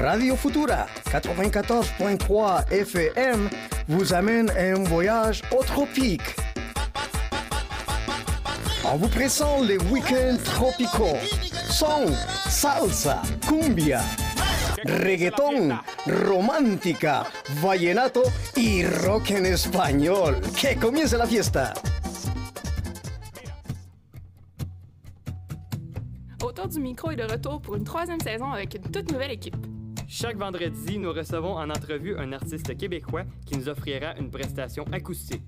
Radio Futura 94.3 FM vous amène un voyage au tropique. On vous présente les week-ends tropicaux. Son, salsa, cumbia, reggaeton, romántica, vallenato y rock en español. Que comience la fiesta. Autour du micro est de retour pour une troisième saison avec une toute nouvelle équipe. Chaque vendredi, nous recevons en entrevue un artiste québécois qui nous offrira une prestation acoustique.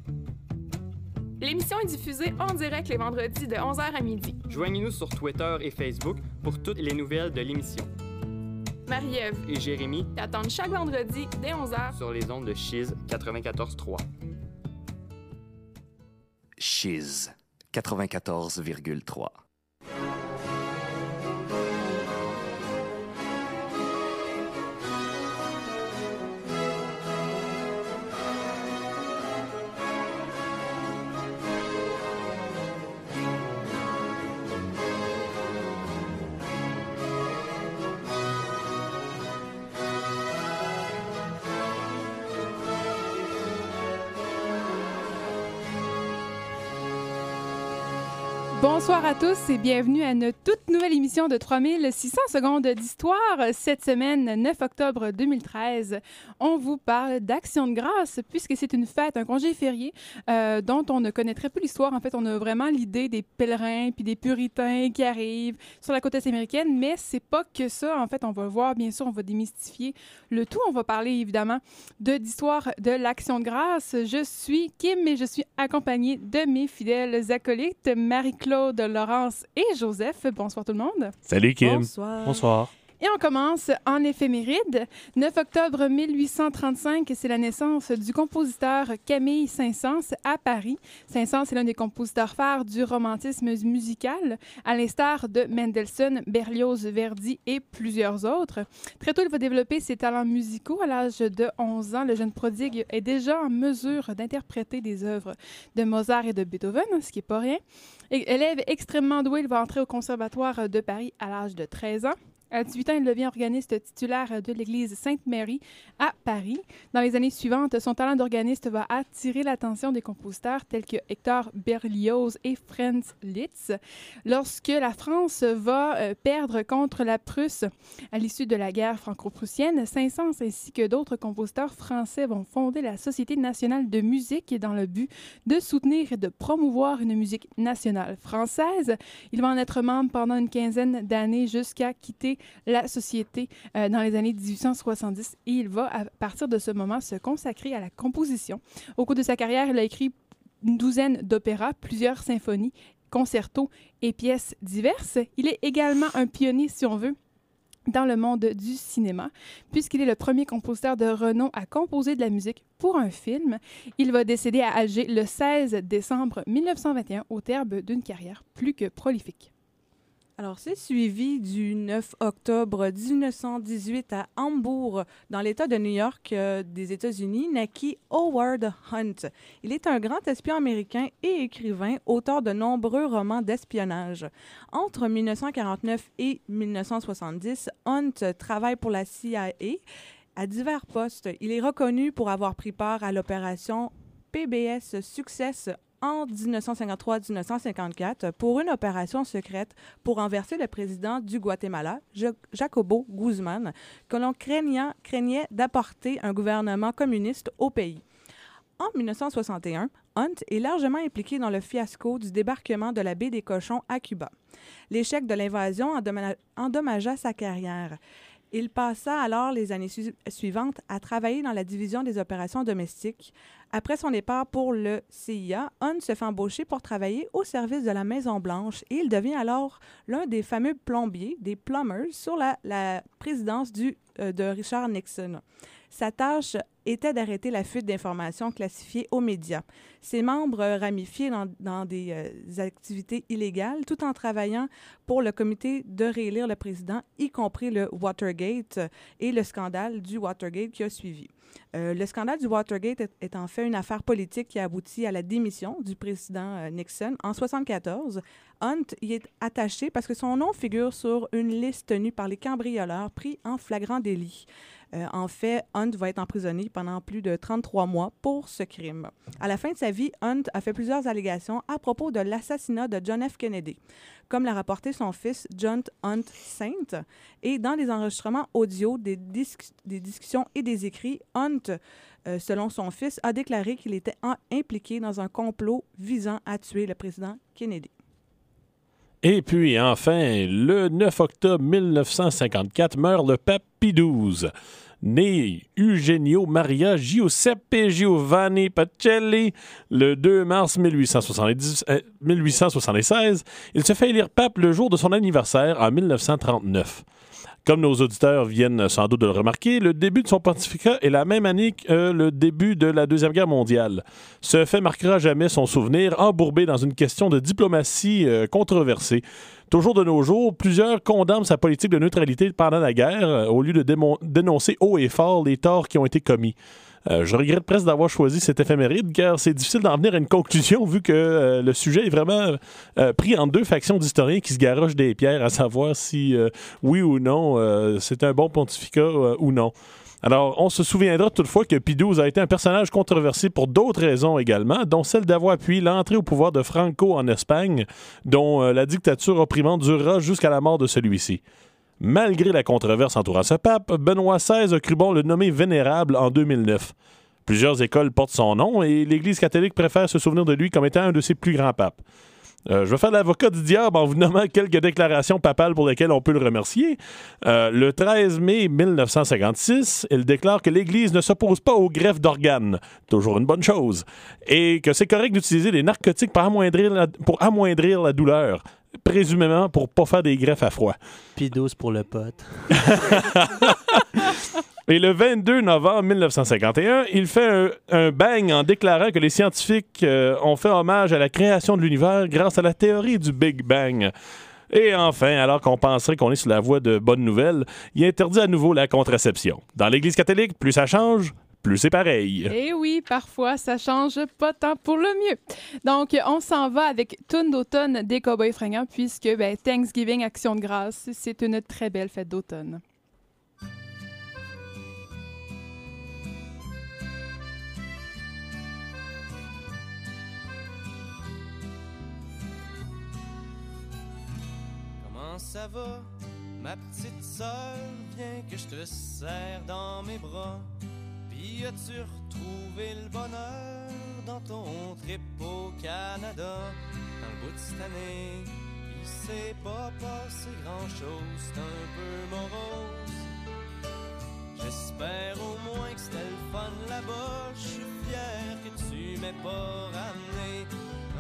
L'émission est diffusée en direct les vendredis de 11h à midi. Joignez-nous sur Twitter et Facebook pour toutes les nouvelles de l'émission. Marie-Ève Et Jérémy t'attendent chaque vendredi dès 11h. sur les ondes de Chiz 94.3. Chiz 94,3. Bonsoir à tous et bienvenue à une toute nouvelle émission de 3600 secondes d'histoire. Cette semaine, 9 octobre 2013, on vous parle d'Action de grâce puisque c'est une fête, un congé férié euh, dont on ne connaît très peu l'histoire. En fait, on a vraiment l'idée des pèlerins puis des puritains qui arrivent sur la côte est américaine, mais c'est pas que ça. En fait, on va voir, bien sûr, on va démystifier le tout. On va parler évidemment de d'histoire de l'Action de grâce. Je suis Kim et je suis accompagnée de mes fidèles acolytes Marie-Claude, Laurence et Joseph. Bonsoir tout le monde. Salut Kim. Bonsoir. Bonsoir. Et on commence en éphéméride. 9 octobre 1835, c'est la naissance du compositeur Camille Saint-Saëns à Paris. Saint-Saëns est l'un des compositeurs phares du romantisme musical, à l'instar de Mendelssohn, Berlioz, Verdi et plusieurs autres. Très tôt, il va développer ses talents musicaux. À l'âge de 11 ans, le jeune prodigue est déjà en mesure d'interpréter des œuvres de Mozart et de Beethoven, ce qui n'est pas rien. Élève extrêmement doué, il va entrer au Conservatoire de Paris à l'âge de 13 ans. À 18 ans, il devient organiste titulaire de l'église Sainte-Marie à Paris. Dans les années suivantes, son talent d'organiste va attirer l'attention des compositeurs tels que Hector Berlioz et Franz Liszt. Lorsque la France va euh, perdre contre la Prusse à l'issue de la guerre franco-prussienne, Saint-Saëns ainsi que d'autres compositeurs français vont fonder la Société nationale de musique dans le but de soutenir et de promouvoir une musique nationale française. Il va en être membre pendant une quinzaine d'années jusqu'à quitter la société euh, dans les années 1870 et il va, à partir de ce moment, se consacrer à la composition. Au cours de sa carrière, il a écrit une douzaine d'opéras, plusieurs symphonies, concertos et pièces diverses. Il est également un pionnier, si on veut, dans le monde du cinéma, puisqu'il est le premier compositeur de renom à composer de la musique pour un film. Il va décéder à Alger le 16 décembre 1921 au terme d'une carrière plus que prolifique. Alors, c'est suivi du 9 octobre 1918 à Hambourg, dans l'État de New York euh, des États-Unis, naquit Howard Hunt. Il est un grand espion américain et écrivain, auteur de nombreux romans d'espionnage. Entre 1949 et 1970, Hunt travaille pour la CIA à divers postes. Il est reconnu pour avoir pris part à l'opération PBS Success en 1953-1954 pour une opération secrète pour renverser le président du Guatemala, Jacobo Guzman, que l'on craignait, d'apporter un gouvernement communiste au pays. En 1961, Hunt est largement impliqué dans le fiasco du débarquement de la baie des Cochons à Cuba. L'échec de l'invasion endommagea sa carrière. Il passa alors les années su- suivantes à travailler dans la division des opérations domestiques. Après son départ pour le CIA, Hunt se fait embaucher pour travailler au service de la Maison-Blanche et il devient alors l'un des fameux plombiers, des plumbers, sur la, présidence euh, de Richard Nixon. Sa tâche était d'arrêter la fuite d'informations classifiées aux médias. Ses membres ramifiés dans, des euh, activités illégales tout en travaillant pour le comité de réélire le président, y compris le Watergate et le scandale du Watergate qui a suivi. Euh, le scandale du Watergate est, est en fait une affaire politique qui a abouti à la démission du président euh, Nixon en 1974. Hunt y est attaché parce que son nom figure sur une liste tenue par les cambrioleurs pris en flagrant délit. Euh, en fait, Hunt va être emprisonné pendant plus de 33 mois pour ce crime. À la fin de sa vie, Hunt a fait plusieurs allégations à propos de l'assassinat de John F. Kennedy, comme l'a rapporté son fils John Hunt Saint. Et dans les enregistrements audio des, dis- des discussions et des écrits, Hunt, euh, selon son fils, a déclaré qu'il était impliqué dans un complot visant à tuer le président Kennedy. Et puis, enfin, le 9 octobre 1954, meurt le pape Pie XII. Né Eugenio Maria Giuseppe Giovanni Pacelli le 2 mars 1870 euh, 1876, il se fait élire pape le jour de son anniversaire en 1939. Comme nos auditeurs viennent sans doute de le remarquer, le début de son pontificat est la même année que euh, le début de la Deuxième Guerre mondiale. Ce fait marquera jamais son souvenir, embourbé dans une question de diplomatie euh, controversée. Toujours de nos jours, plusieurs condamnent sa politique de neutralité pendant la guerre, euh, au lieu de dénoncer haut et fort les torts qui ont été commis. Euh, je regrette presque d'avoir choisi cette éphéméride car c'est difficile d'en venir à une conclusion vu que euh, le sujet est vraiment euh, pris en deux factions d'historiens qui se garochent des pierres à savoir si oui ou non c'est un bon pontificat ou non. Alors, on se souviendra toutefois que Pie a été un personnage controversé pour d'autres raisons également, dont celle d'avoir appuyé l'entrée au pouvoir de Franco en Espagne, dont la dictature opprimante durera jusqu'à la mort de celui-ci. Malgré la controverse entourant ce pape, Benoît XVI a cru bon le nommer vénérable en 2009. Plusieurs écoles portent son nom et l'Église catholique préfère se souvenir de lui comme étant un de ses plus grands papes. Euh, je vais faire l'avocat du diable en vous nommant quelques déclarations papales pour lesquelles on peut le remercier. Euh, le 13 mai 1956, il déclare que l'Église ne s'oppose pas aux greffes d'organes, toujours une bonne chose, et que c'est correct d'utiliser des narcotiques pour amoindrir la, pour amoindrir la douleur, présumément pour pas faire des greffes à froid. Puis 12 pour le pote. Et le 22 novembre 1951, il fait un, un bang en déclarant que les scientifiques euh, ont fait hommage à la création de l'univers grâce à la théorie du Big Bang. Et enfin, alors qu'on penserait qu'on est sur la voie de bonnes nouvelles, il interdit à nouveau la contraception. Dans l'Église catholique, plus ça change, plus c'est pareil. Et oui, parfois, ça change pas tant pour le mieux. Donc, on s'en va avec Tune d'automne des Cowboys fringants, puisque ben, Thanksgiving, Action de grâce, c'est une très belle fête d'automne. Comment ça va, ma petite sœur? Viens que je te serre dans mes bras. Puis as-tu retrouvé le bonheur dans ton trip au Canada? Dans le bout de cette année, il s'est pas passé grand-chose, c'est un peu morose. J'espère au moins que c'était le fun là-bas. Je suis fier que tu m'aies pas ramené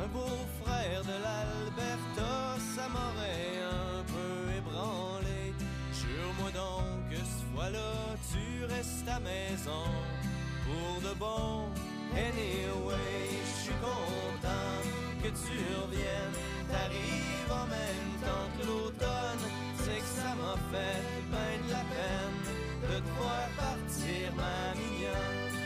un beau-frère de l'Alberta. Ça m'aurait un peu ébranlé. Jure-moi donc que ce fois-là, tu restes à maison pour de bon. Anyway, je suis content que tu reviennes. T'arrives en même temps que l'automne. C'est que ça m'a fait ben de la peine de te voir partir, ma mignonne.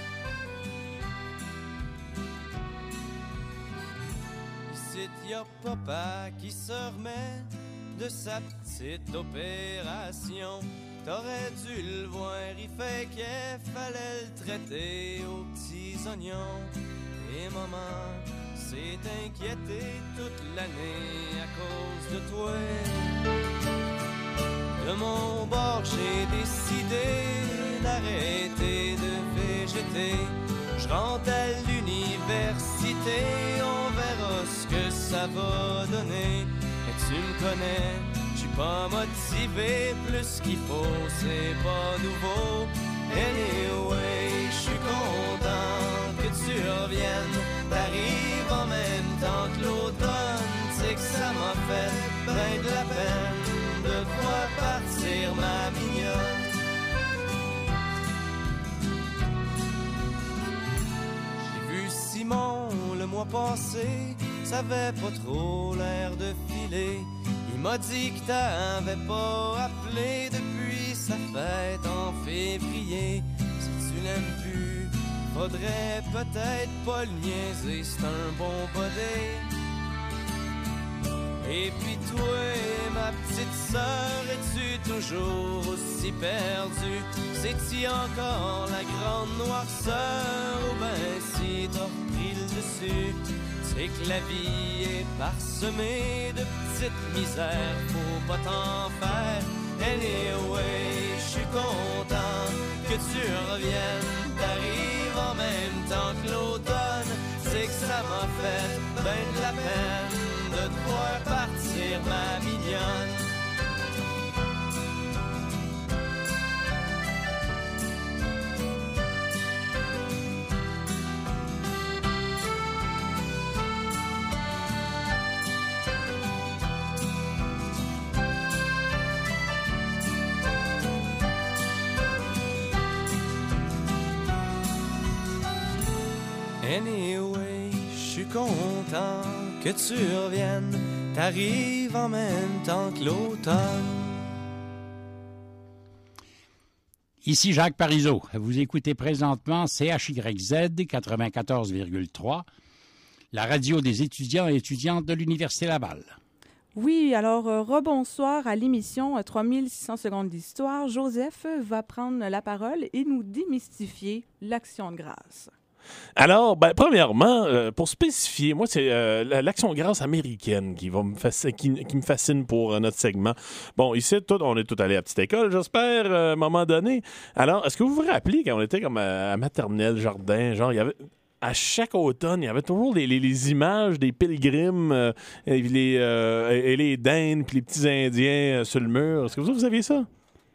Ici, y a papa qui se remet de sa petite opération. T'aurais dû le voir, il fait qu'il fallait le traiter aux petits oignons. Et maman s'est inquiétée toute l'année à cause de toi. De mon bord, j'ai décidé d'arrêter de végéter. Je rentre à l'université, on verra ce que ça va donner. Tu me connais, je suis pas motivé plus qu'il faut, c'est pas nouveau. Anyway, je suis content que tu reviennes. T'arrives en même temps que l'automne, c'est que ça m'a fait ben de la peine de voir partir ma mignonne. J'ai vu Simon le mois passé, ça avait pas trop l'air de filer. Il m'a dit que t'avais pas appelé depuis sa fête en février. Si tu l'aimes plus, faudrait peut-être pas le niaiser, c'est un bon body. Et puis toi, ma petite sœur, es-tu toujours aussi perdue? C'est-tu encore la grande noirceur? Ou ben si t'as repris le dessus? C'est que la vie est parsemée de petites misères, faut pas t'en faire. Anyway, je suis content que tu reviennes, t'arrives en même temps que l'automne. C'est que ça m'a fait ben de la peine de te voir partir, ma mignonne. Anyway, je suis content que tu reviennes. T'arrives en même temps que l'automne. Ici Jacques Parizeau. Vous écoutez présentement CHYZ 94,3, la radio des étudiants et étudiantes de l'Université Laval. Oui, alors euh, rebonsoir à l'émission euh, 3600 secondes d'histoire. Joseph va prendre la parole et nous démystifier l'action de grâce. Alors, ben, premièrement, euh, pour spécifier, moi, c'est euh, la- l'action grâce américaine qui, me fascine pour euh, notre segment. Bon, ici, on est tous allés à petite école, j'espère, euh, à un moment donné. Alors, est-ce que vous vous rappelez quand on était comme à, maternelle, jardin, genre, il y avait. À chaque automne, il y avait toujours les, images des pilgrims et, les, euh, et les puis les petits Indiens sur le mur. Est-ce que vous, vous aviez ça?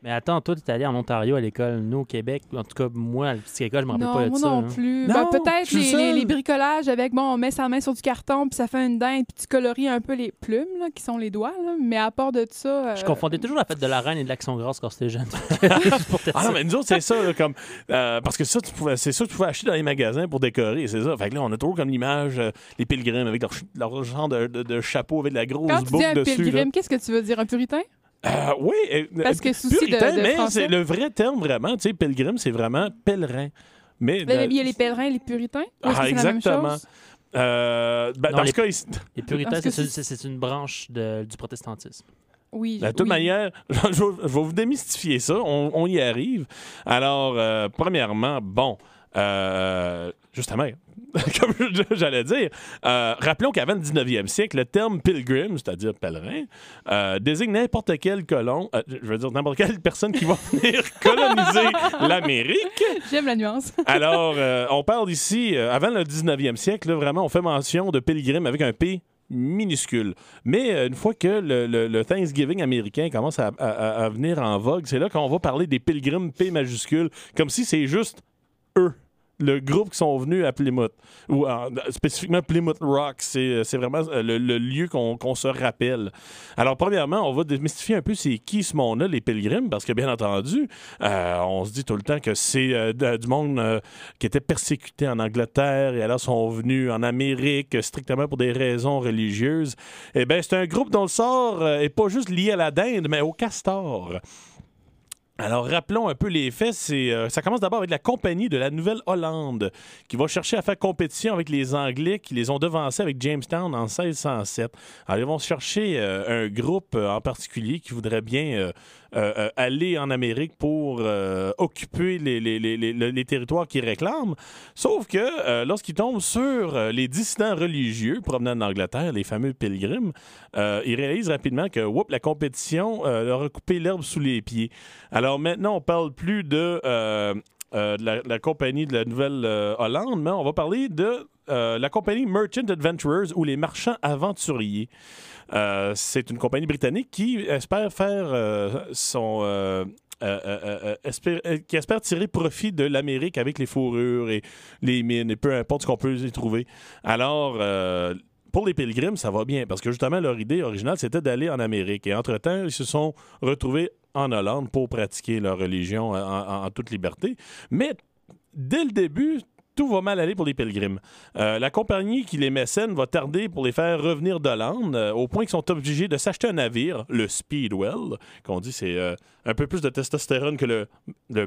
Mais attends, toi, tu es allé en Ontario à l'école, nous au Québec. En tout cas, moi, à la petite école, je me rappelle Non, pas de moi ça. non hein. plus. Non, Ben, Peut-être les, les- seul. les bricolages avec, bon, on met sa main sur du carton, puis ça fait une dinde, puis tu colories un peu les plumes, là, qui sont les doigts. là. Mais à part de ça... euh, Je confondais toujours la fête de la reine et de l'action grâce quand j'étais jeune. Ah non, mais nous autres, c'est ça, là, comme. euh, parce que ça, tu pouvais, c'est ça que tu pouvais acheter dans les magasins pour décorer, c'est ça. Fait que là, on a toujours comme l'image, euh, les pilgrims avec leur, genre de, de- de chapeau avec de la grosse Quand tu dis boucle un dessus. pilgrim, qu'est-ce que tu veux dire? Un puritain? Euh, oui. euh, Parce que souci de- puritain, de mais c'est le vrai terme vraiment. Tu sais, pilgrim, c'est vraiment pèlerin. Mais. Il y a les pèlerins et les puritains? Ah, la même exactement. chose? Euh, ben, Non, dans les- ce cas, ici- Les puritains, c'est une branche de- du protestantisme. Oui. De toute oui. manière, je vais, je vais vous démystifier ça. On, on y arrive. Alors, euh, premièrement, bon, euh, justement, comme j'allais dire, euh, rappelons qu'avant le 19e siècle, le terme pilgrim, c'est-à-dire pèlerin, euh, désigne n'importe quel colon, euh, je veux dire n'importe quelle personne qui va venir coloniser l'Amérique. J'aime la nuance. Alors, on parle ici, avant le 19e siècle, là, vraiment, on fait mention de pilgrim avec un P minuscule. Mais euh, une fois que le, le- le Thanksgiving américain commence à, à- à venir en vogue, c'est là qu'on va parler des pilgrims P majuscule, comme si c'est juste eux. Le groupe qui sont venus à Plymouth, ou euh, spécifiquement Plymouth Rock, c'est c'est vraiment euh, le, lieu qu'on se rappelle. Alors, premièrement, on va démystifier un peu c'est qui ce monde-là, les pilgrims, parce que bien entendu, euh, on se dit tout le temps que c'est euh, du monde euh, qui était persécuté en Angleterre et alors sont venus en Amérique strictement pour des raisons religieuses. Eh bien, c'est un groupe dont le sort euh, est pas juste lié à la dinde, mais au castor. Alors, rappelons un peu les faits. Euh, ça commence d'abord avec la compagnie de la Nouvelle-Hollande qui va chercher à faire compétition avec les Anglais qui les ont devancés avec Jamestown en 1607. Alors, ils vont chercher euh, un groupe euh, en particulier qui voudrait bien euh, euh, aller en Amérique pour euh, occuper les, territoires qu'ils réclament. Sauf que lorsqu'ils tombent sur les dissidents religieux provenant d'Angleterre, les fameux pilgrims, ils réalisent rapidement que whoop, la compétition leur a coupé l'herbe sous les pieds. Alors maintenant, on parle plus de, la, compagnie de la Nouvelle-Hollande, mais on va parler de la compagnie Merchant Adventurers ou les marchands aventuriers. Euh, c'est une compagnie britannique qui espère faire euh, son. euh, qui espère tirer profit de l'Amérique avec les fourrures et les mines et peu importe ce qu'on peut y trouver. Alors, pour les pilgrims, ça va bien parce que justement, leur idée originale, c'était d'aller en Amérique. Et entre-temps, ils se sont retrouvés en Hollande pour pratiquer leur religion en toute liberté. Mais dès le début, tout va mal aller pour les pilgrims. Euh, la compagnie qui les mécène va tarder pour les faire revenir d'Hollande, euh, au point qu'ils sont obligés de s'acheter un navire, le Speedwell, qu'on dit c'est euh, un peu plus de testostérone que le,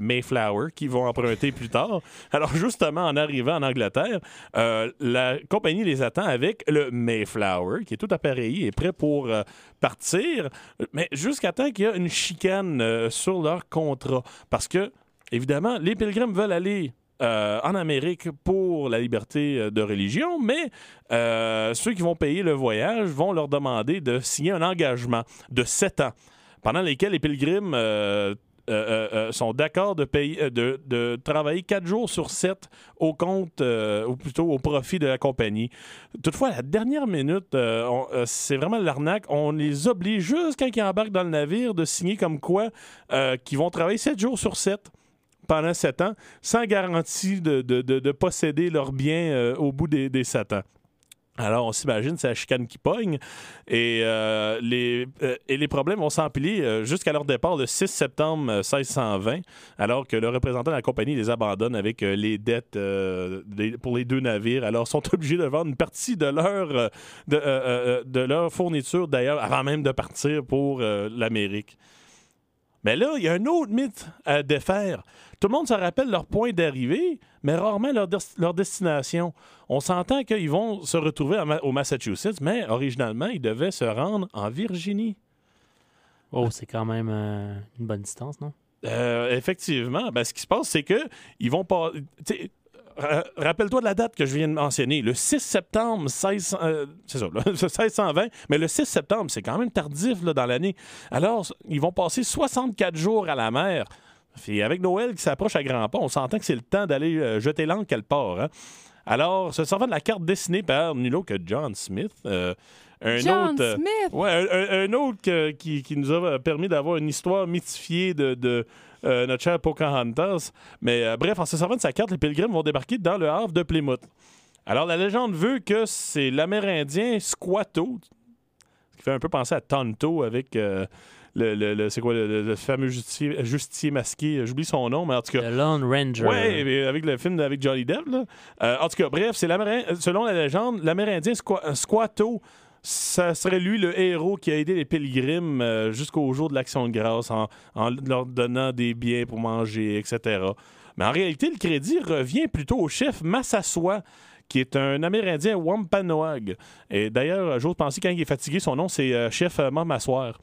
Mayflower, qu'ils vont emprunter plus tard. Alors justement, en arrivant en Angleterre, euh, la compagnie les attend avec le Mayflower, qui est tout appareillé et prêt pour euh, partir, mais jusqu'à temps qu'il y a une chicane sur leur contrat. Parce que, évidemment, les pilgrims veulent aller euh, en Amérique pour la liberté euh, de religion, mais euh, ceux qui vont payer le voyage vont leur demander de signer un engagement de sept ans, pendant lesquels les euh, sont d'accord de, travailler quatre jours sur sept au compte, ou plutôt au profit de la compagnie. Toutefois, à la dernière minute, c'est vraiment l'arnaque. On les oblige, juste quand ils embarquent dans le navire, de signer comme quoi qu'ils vont travailler sept jours sur sept pendant sept ans, sans garantie de, de- de- de posséder leurs biens euh, au bout des, des sept ans. Alors, on s'imagine, c'est la chicane qui pogne. Et, euh, les, euh, les problèmes vont s'empiler jusqu'à leur départ le 6 septembre euh, 1620, alors que le représentant de la compagnie les abandonne avec les dettes pour les deux navires. Alors, ils sont obligés de vendre une partie de leur, de, leur fourniture, d'ailleurs, avant même de partir pour l'Amérique. Mais là, il y a un autre mythe à défaire. Tout le monde se rappelle leur point d'arrivée, mais rarement leur, des- leur destination. On s'entend qu'ils vont se retrouver Ma- au Massachusetts, mais originalement, ils devaient se rendre en Virginie. Oh, c'est quand même euh, une bonne distance, non? Euh, effectivement, ben, ce qui se passe, c'est que ils vont pas. Ra- Rappelle-toi de la date que je viens de mentionner, le 6 septembre 16, euh, c'est ça, là, 1620, mais le 6 septembre, c'est quand même tardif là, dans l'année. Alors, ils vont passer 64 jours à la mer. Et avec Noël qui s'approche à grands pas, on s'entend que c'est le temps d'aller euh, jeter l'encre qu'elle part. hein. Alors, se servant de la carte dessinée par nul autre que John Smith, euh, un John autre. euh, Smith! Ouais, un, un- un autre qui, qui nous a permis d'avoir une histoire mythifiée de, de, euh, notre cher Pocahontas. Mais euh, bref, en se servant de sa carte, les pilgrims vont débarquer dans le havre de Plymouth. Alors, la légende veut que c'est l'Amérindien Squatto, ce qui fait un peu penser à Tonto avec euh, le, le- le- c'est quoi, le, fameux justicier, justicier masqué. J'oublie son nom, mais en tout cas. Le Lone Ranger. Mais avec le film avec Johnny Depp. Là. En tout cas, bref, c'est selon la légende, l'Amérindien Squa- Squatto, ça serait lui le héros qui a aidé les pilgrims euh, jusqu'au jour de l'Action de grâce en, en leur donnant des biens pour manger, etc. Mais en réalité, le crédit revient plutôt au chef Massasoit, qui est un Amérindien Wampanoag. Et d'ailleurs, j'ose penser quand il est fatigué, son nom c'est euh, chef euh, Mamassoir.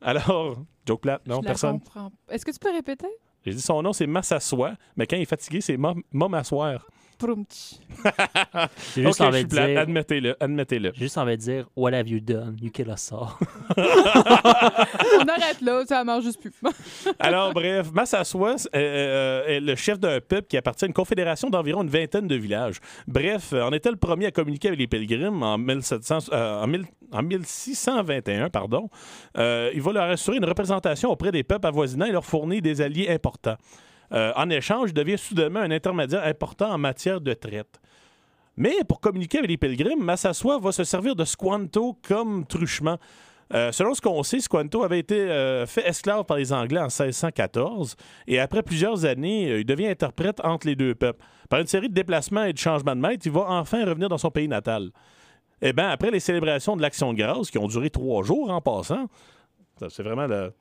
Alors, joke plate, non, Je personne? Est-ce que tu peux répéter? J'ai dit son nom, c'est Massassois, mais quand il est fatigué, c'est Mom Mom Assoir. Proumtch. J'ai juste Ok, je envie de dire- admettez-le, admettez-le. J'ai juste envie de dire What have you done? You kill us all. On arrête là, ça marche juste plus. Alors, bref, Massassois euh, euh, est le chef d'un peuple qui appartient à une confédération d'environ une vingtaine de villages. Bref, euh, on était le premier à communiquer avec les pilgrims en, 1700, euh, en, mille- en 1621. Pardon. Euh, il va leur assurer une représentation auprès des peuples avoisinants et leur fournir des alliés importants. Euh, en échange, il devient soudainement un intermédiaire important en matière de traite. Mais pour communiquer avec les pilgrims, Massassois va se servir de Squanto comme truchement. Euh, selon ce qu'on sait, Squanto avait été euh, fait esclave par les Anglais en 1614 et après plusieurs années, il devient interprète entre les deux peuples. Par une série de déplacements et de changements de maître, il va enfin revenir dans son pays natal. Eh bien, après les célébrations de l'Action de grâce, qui ont duré trois jours en passant, c'est vraiment le...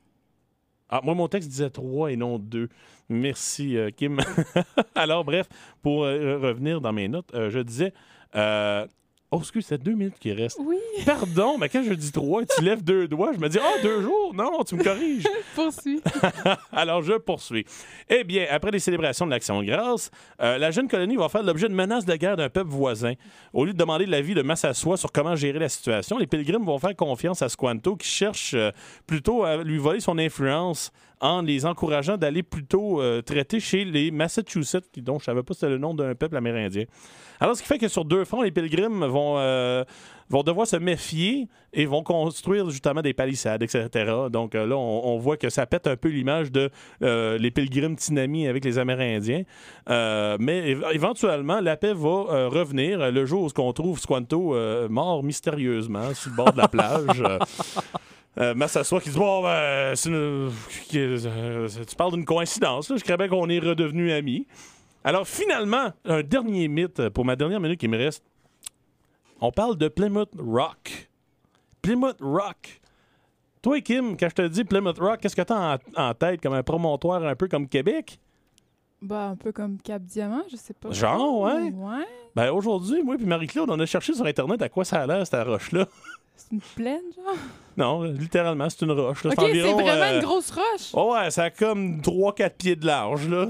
Ah, moi, mon texte disait trois et non deux. Merci, euh, Kim. Alors, bref, pour euh, revenir dans mes notes, euh, je disais... Oh, excuse, c'est deux minutes qui restent. Oui. Pardon, mais quand je dis trois et tu lèves deux doigts, je me dis, ah, deux jours? Non, tu me corriges. Poursuis. Alors, je poursuis. Eh bien, après les célébrations de l'Action de grâce, euh, la jeune colonie va faire l'objet de menaces de guerre d'un peuple voisin. Au lieu de demander l'avis de Massassois sur comment gérer la situation, les pilgrims vont faire confiance à Squanto qui cherche euh, plutôt à lui voler son influence en les encourageant d'aller plutôt euh, traiter chez les Massachusetts, qui, dont je savais pas si c'était le nom d'un peuple amérindien. Alors, ce qui fait que sur deux fronts, les pilgrims vont, euh, vont devoir se méfier et vont construire justement des palissades, etc. Donc euh, là, on, voit que ça pète un peu l'image de les pilgrims tinamis avec les Amérindiens. Mais éve- éventuellement, la paix va revenir le jour où on trouve Squanto mort mystérieusement sur le bord de la plage. Euh, Massassois qui dit Bon, ben, c'est une- qui- euh, tu parles d'une coïncidence, là. je crois bien qu'on est redevenus amis. Alors, finalement, un dernier mythe pour ma dernière minute qui me reste. On parle de Plymouth Rock. Plymouth Rock. Toi, Kim, quand je te dis Plymouth Rock, qu'est-ce que tu as en, en tête comme un promontoire un peu comme Québec? Bah, un peu comme Cap Diamant, je sais pas. Genre, ouais. Ouais. Ben aujourd'hui, moi et Marie-Claude, on a cherché sur Internet à quoi ça a l'air, cette roche-là. C'est une plaine, genre? Non, littéralement, c'est une roche. là. Ok, c'est vraiment euh, une grosse roche. oh ouais, ça a comme 3-4 pieds de large, là.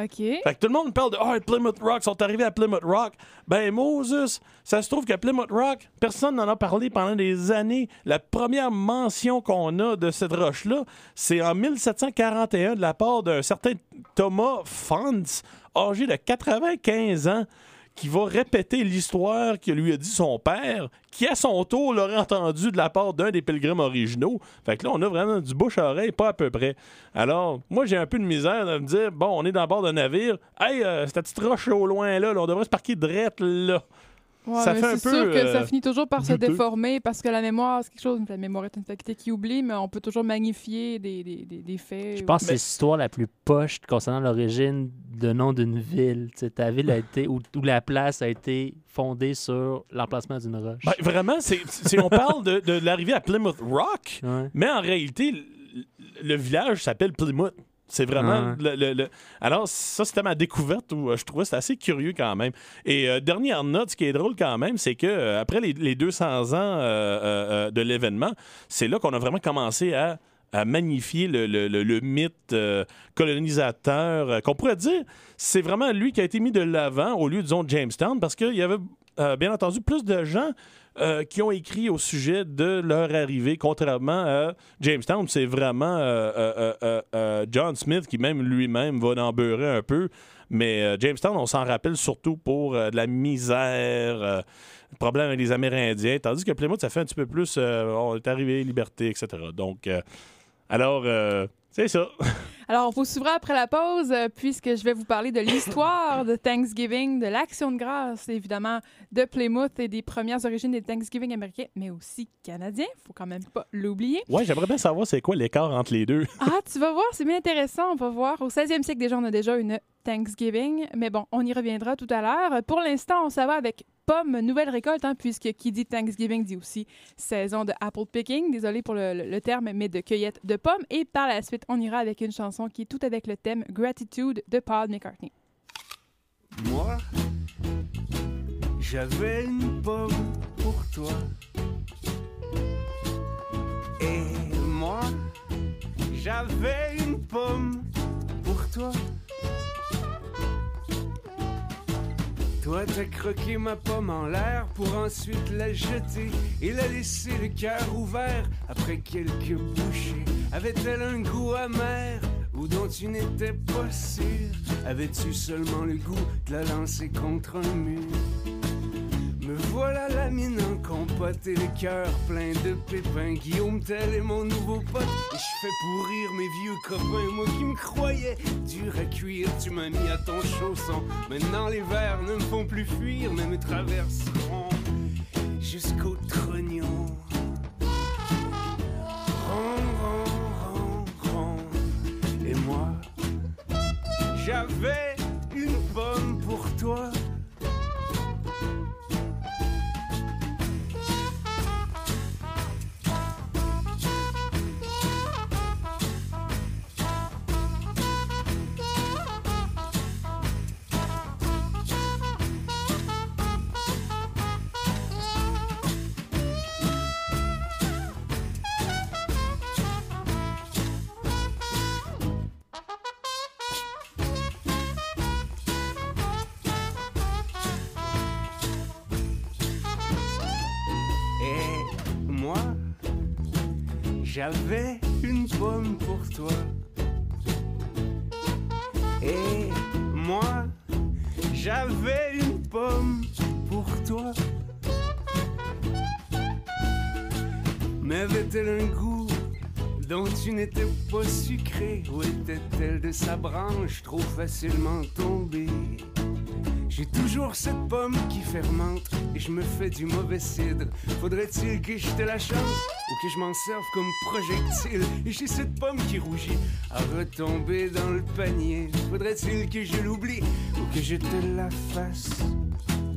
Ok. Fait que tout le monde parle de Ah, Plymouth Rock, sont arrivés à Plymouth Rock. Ben, Moses, ça se trouve qu'à Plymouth Rock, personne n'en a parlé pendant des années. La première mention qu'on a de cette roche-là, c'est en 1741 de la part d'un certain Thomas Fantz, âgé de 95 ans, qui va répéter l'histoire que lui a dit son père, qui à son tour l'aurait entendu de la part d'un des pilgrims originaux. Fait que là, on a vraiment du bouche à oreille, pas à peu près. Alors, moi, j'ai un peu de misère de me dire, bon, on est dans le bord d'un navire. Hey, euh, cette petite roche au loin là, on devrait se parquer drette là. Ouais, ça mais fait un c'est peu, sûr que euh, ça finit toujours par se déformer parce que la mémoire, c'est quelque chose. La mémoire est une faculté qui oublie, mais on peut toujours magnifier des, des, des, des faits. Je pense que c'est l'histoire la plus poche concernant l'origine de nom d'une ville. Ta ville a été, ou, ou la place a été fondée sur l'emplacement d'une roche. Ben, vraiment, c'est, c'est- on parle de, de l'arrivée à Plymouth Rock, Ouais. mais en réalité, le village s'appelle Plymouth. C'est vraiment. Le- le- le- Alors, ça, c'était ma découverte où euh, je trouvais que c'était assez curieux quand même. Et euh, dernière note, ce qui est drôle quand même, c'est que euh, après les, les 200 ans de l'événement, c'est là qu'on a vraiment commencé à à magnifier le, le- le- le mythe euh, colonisateur, euh, qu'on pourrait dire, c'est vraiment lui qui a été mis de l'avant au lieu, disons, de Jamestown, parce qu'il y avait, euh, bien entendu, plus de gens euh, qui ont écrit au sujet de leur arrivée, contrairement à Jamestown. C'est vraiment euh, euh, John Smith qui, même lui-même, va en beurrer un peu. Mais Jamestown, on s'en rappelle surtout pour de la misère, problème avec les Amérindiens, tandis que Plymouth, ça fait un petit peu plus, on est arrivé, liberté, etc. Donc, alors, c'est ça. Alors, on vous suivra après la pause, euh, puisque je vais vous parler de l'histoire de Thanksgiving, de l'Action de grâce, évidemment, de Plymouth et des premières origines des Thanksgiving américains, mais aussi canadiens. faut quand même pas l'oublier. Ouais, j'aimerais bien savoir c'est quoi l'écart entre les deux. Ah, tu vas voir, c'est bien intéressant. On va voir. Au 16e siècle, déjà, on a déjà une Thanksgiving. Mais bon, on y reviendra tout à l'heure. Pour l'instant, on s'en va avec pomme, nouvelle récolte, hein, puisque qui dit Thanksgiving dit aussi saison de apple picking. Désolé pour le, le- le terme, mais de cueillette de pommes. Et par la suite, on ira avec une chanson qui est tout avec le thème Gratitude de Paul McCartney. Moi, j'avais une pomme pour toi. Et moi, j'avais une pomme pour toi. Toi, t'as croqué ma pomme en l'air pour ensuite la jeter et la laisser le cœur ouvert après quelques bouchées. Avait-elle un goût amer ou dont tu n'étais pas sûr? Avais-tu seulement le goût de la lancer contre un mur? Me voilà la mine en compote et le cœur plein de pépins. Guillaume Tell est mon nouveau pote et je fais pourrir mes vieux copains. Moi qui me croyais dur à cuire, tu m'as mis à ton chausson. Maintenant les vers ne me font plus fuir, mais me traverseront jusqu'au trognon. Ron, ron, ron, ron. Et moi, j'avais j'avais une pomme pour toi. Et moi, j'avais une pomme pour toi. Mais avait-elle un goût dont tu n'étais pas sucré? Ou était-elle de sa branche trop facilement tombée? J'ai toujours cette pomme qui fermente et je me fais du mauvais cidre. Faudrait-il que je te la chante ou que je m'en serve comme projectile? Et j'ai cette pomme qui rougit à retomber dans le panier. Faudrait-il que je l'oublie ou que je te la fasse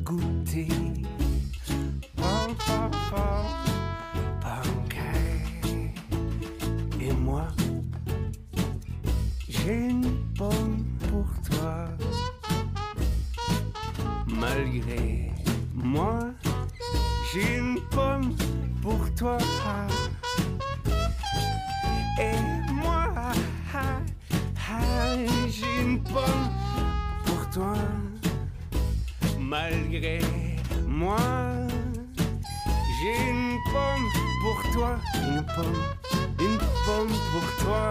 goûter? Malgré moi, j'ai une pomme pour toi. Et moi, ah, ah, j'ai une pomme pour toi. Malgré moi, j'ai une pomme pour toi. Une pomme, une pomme pour toi.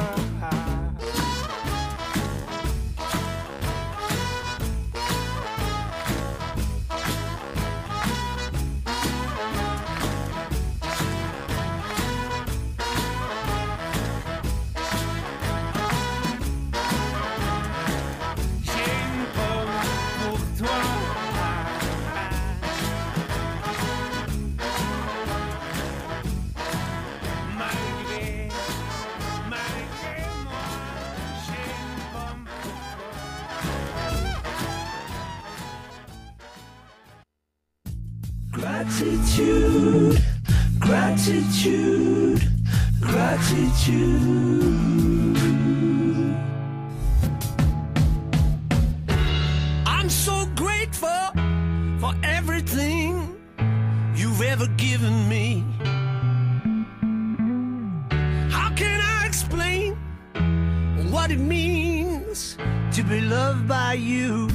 Gratitude, gratitude, gratitude. I'm so grateful for everything you've ever given me. How can I explain what it means to be loved by you?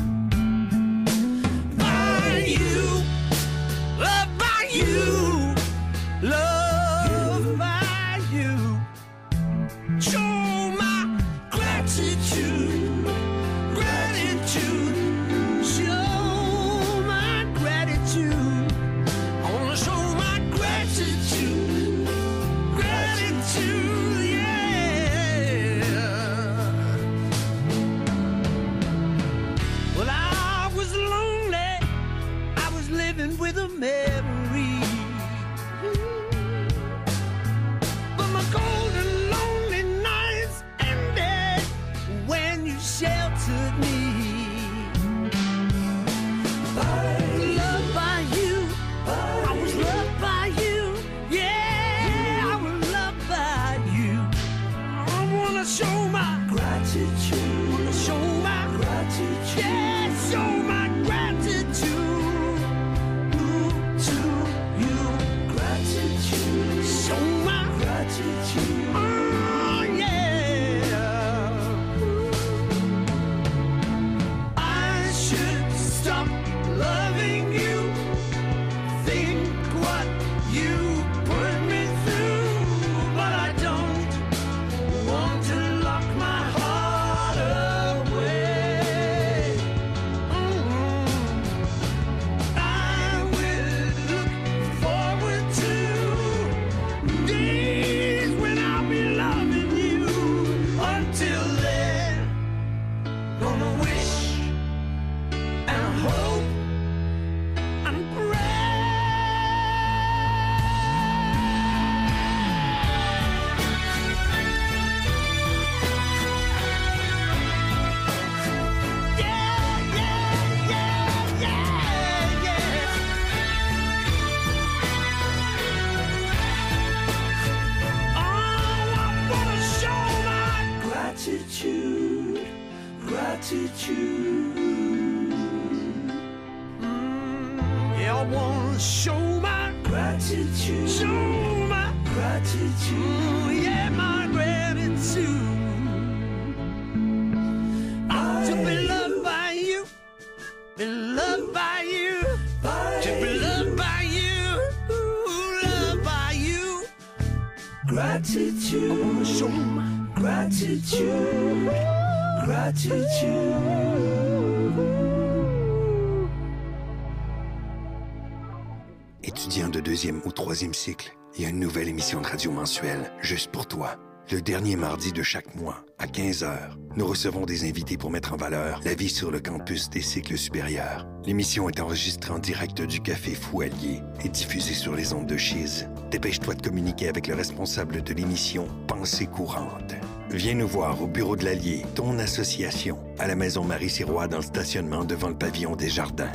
Deuxième ou troisième cycle, il y a une nouvelle émission de radio mensuelle juste pour toi. Le dernier mardi de chaque mois, à 15 heures, nous recevons des invités pour mettre en valeur la vie sur le campus des cycles supérieurs. L'émission est enregistrée en direct du Café Foualier et diffusée sur les ondes de Chiz. Dépêche-toi de communiquer avec le responsable de l'émission Pensée courante. Viens nous voir au bureau de l'Allier, ton association, à la maison Marie-Sirois dans le stationnement devant le pavillon des Jardins,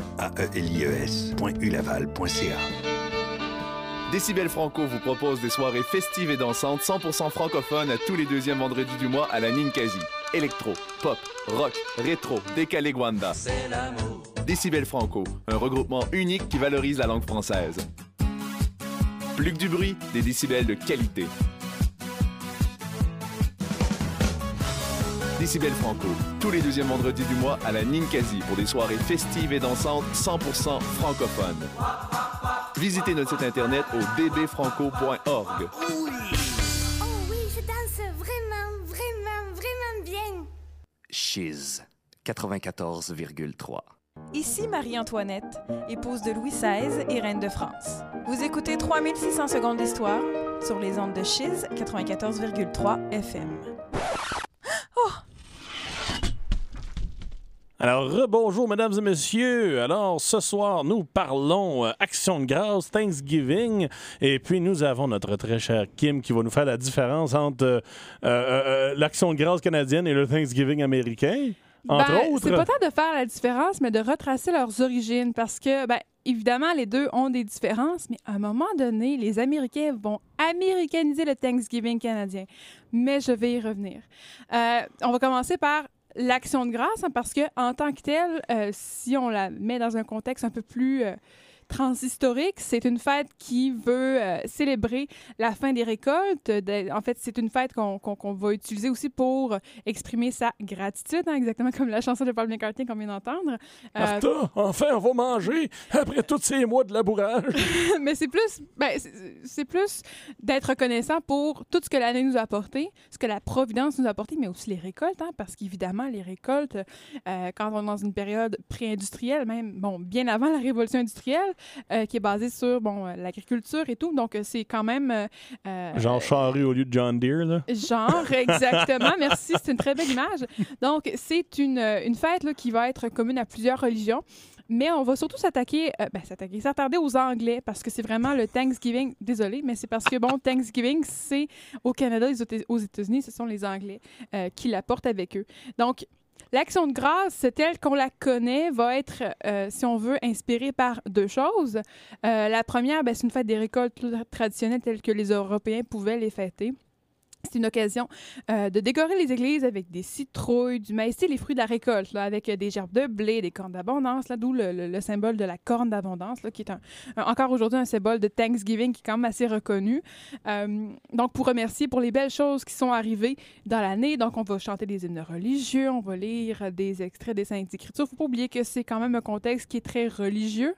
aelies.ulaval.ca. Décibel Franco vous propose des soirées festives et dansantes 100% francophones à tous les deuxièmes vendredis du mois à la Ninkasi. Électro, pop, rock, rétro, décalé Guanda. Décibel Franco, un regroupement unique qui valorise la langue française. Plus que du bruit, des décibels de qualité. Décibel Franco, tous les deuxièmes vendredis du mois à la Ninkasi pour des soirées festives et dansantes 100% francophones. Visitez notre site internet au bbfranco.org. Oh oui, je danse vraiment, vraiment, vraiment bien. Chiz 94,3. Ici Marie-Antoinette, épouse de Louis XVI et reine de France. Vous écoutez 3600 secondes d'histoire sur les ondes de Chiz 94,3 FM. Alors, rebonjour, mesdames et messieurs. Alors, ce soir, nous parlons euh, Action de grâce, Thanksgiving. Et puis, nous avons notre très cher Kim qui va nous faire la différence entre euh, euh, euh, l'Action de grâce canadienne et le Thanksgiving américain. Entre Ben, autres. C'est pas tant de faire la différence, mais de retracer leurs origines parce que, ben, évidemment, les deux ont des différences, mais à un moment donné, les Américains vont américaniser le Thanksgiving canadien. Mais je vais y revenir. Euh, on va commencer par l'action de grâce, hein, parce que en tant que telle, euh, si on la met dans un contexte un peu plus euh, transhistorique, c'est une fête qui veut euh, célébrer la fin des récoltes. De- en fait, c'est une fête qu'on va utiliser aussi pour exprimer sa gratitude, hein, exactement comme la chanson de Paul McCartney qu'on vient d'entendre. Euh, Martha, enfin, on va manger après tous ces mois de labourage. mais c'est plus, ben, c'est plus d'être reconnaissant pour tout ce que l'année nous a apporté, ce que la Providence nous a apporté, mais aussi les récoltes, hein, parce qu'évidemment, les récoltes, euh, quand on est dans une période pré-industrielle, même, bon, bien avant la révolution industrielle, euh, qui est basée sur, bon, euh, l'agriculture et tout, donc euh, c'est quand même... Genre charrue au lieu de John Deere, là. Genre, exactement. Merci, c'est une très belle image. Donc, c'est une, une fête là, qui va être commune à plusieurs religions. Mais on va surtout s'attaquer, euh, ben, s'attaquer, s'attarder aux Anglais parce que c'est vraiment le Thanksgiving. Désolé, mais c'est parce que, bon, Thanksgiving, c'est au Canada aux États-Unis, ce sont les Anglais euh, qui l'apportent avec eux. Donc, L'action de grâce, telle qu'on la connaît, va être, euh, si on veut, inspirée par deux choses. Euh, la première, ben, c'est une fête des récoltes traditionnelles telles que les Européens pouvaient les fêter. C'est une occasion euh, de décorer les églises avec des citrouilles, du maïs, les fruits de la récolte, avec euh, des gerbes de blé, des cornes d'abondance, d'où le, le- le symbole de la corne d'abondance, qui est encore aujourd'hui un symbole de Thanksgiving qui est quand même assez reconnu. Euh, donc, pour remercier pour les belles choses qui sont arrivées dans l'année, donc on va chanter des hymnes religieux, on va lire des extraits des Saintes Écritures. faut pas oublier que c'est quand même un contexte qui est très religieux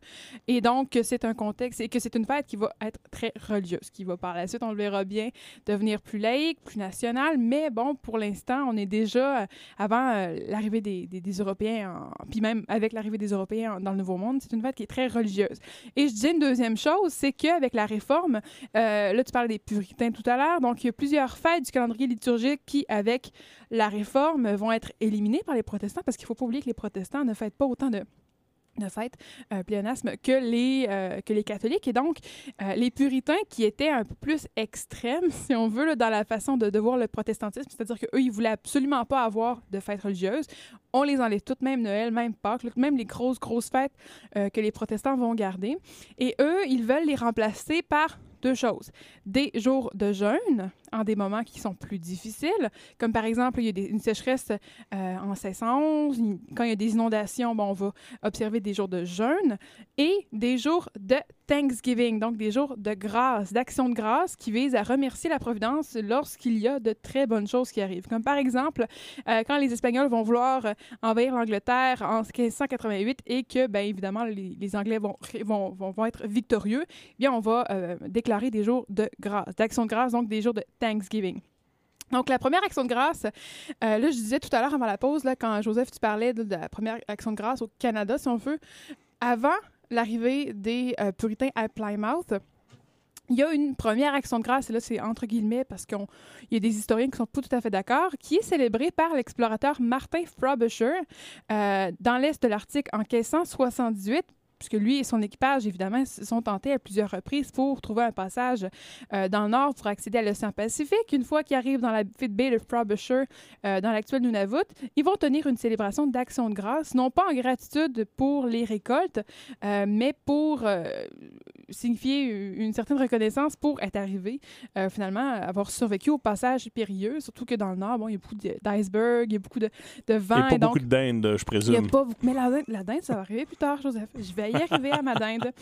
et donc que c'est un contexte et que c'est une fête qui va être très religieuse, qui va par la suite, on le verra bien, devenir plus laïque, plus nationale. Mais bon, pour l'instant, on est déjà euh, avant euh, l'arrivée des, des- Européens, en- puis même avec l'arrivée des Européens en- dans le Nouveau Monde, c'est une fête qui est très religieuse. Et je disais une deuxième chose, c'est qu'avec la réforme, euh, là tu parlais des puritains tout à l'heure, donc il y a plusieurs fêtes du calendrier liturgique qui, avec la réforme, vont être éliminées par les protestants, parce qu'il ne faut pas oublier que les protestants ne fêtent pas autant de de fête, euh, pléonasme, que les, euh, que les catholiques. Et donc, euh, les puritains qui étaient un peu plus extrêmes, si on veut, dans la façon de, voir le protestantisme, c'est-à-dire qu'eux, ils voulaient absolument pas avoir de fêtes religieuses. On les enlève toutes, même Noël, même Pâques, même les grosses, grosses fêtes euh, que les protestants vont garder. Et eux, ils veulent les remplacer par deux choses. Des jours de jeûne en des moments qui sont plus difficiles, comme par exemple, il y a une sécheresse euh, en 1611, il- quand il y a des inondations, bon, on va observer des jours de jeûne et des jours de Thanksgiving, donc des jours de grâce, d'action de grâce qui visent à remercier la Providence lorsqu'il y a de très bonnes choses qui arrivent. Comme par exemple, euh, quand les Espagnols vont vouloir euh, envahir l'Angleterre en 1588 et que, bien évidemment, les, Anglais vont, vont, vont, vont être victorieux, eh bien, on va déclarer des jours de grâce, d'action de grâce, donc des jours de Thanksgiving. Donc, la première action de grâce, euh, là, je disais tout à l'heure avant la pause, là, quand Joseph, tu parlais de, la première action de grâce au Canada, si on veut, avant l'arrivée des euh, puritains à Plymouth, Il y a une première action de grâce, et là c'est entre guillemets parce qu'il y a des historiens qui sont pas tout à fait d'accord, qui est célébrée par l'explorateur Martin Frobisher euh, dans l'est de l'Arctique en 1578 puisque lui et son équipage, évidemment, se sont tentés à plusieurs reprises pour trouver un passage euh, dans le nord pour accéder à l'océan Pacifique. Une fois qu'ils arrivent dans la petite baie de Frobisher, euh, dans l'actuel Nunavut, ils vont tenir une célébration d'action de grâce, non pas en gratitude pour les récoltes, euh, mais pour euh, signifier une certaine reconnaissance pour être arrivé, finalement, avoir survécu au passage périlleux, surtout que dans le nord, bon, il y a beaucoup d'icebergs, il y a beaucoup de, de Il vent. n'y a pas donc, beaucoup de dinde, je il y a présume. pas beaucoup- Mais la dinde, la dinde, ça va arriver plus tard, Joseph. Je vais y arriver à ma dinde.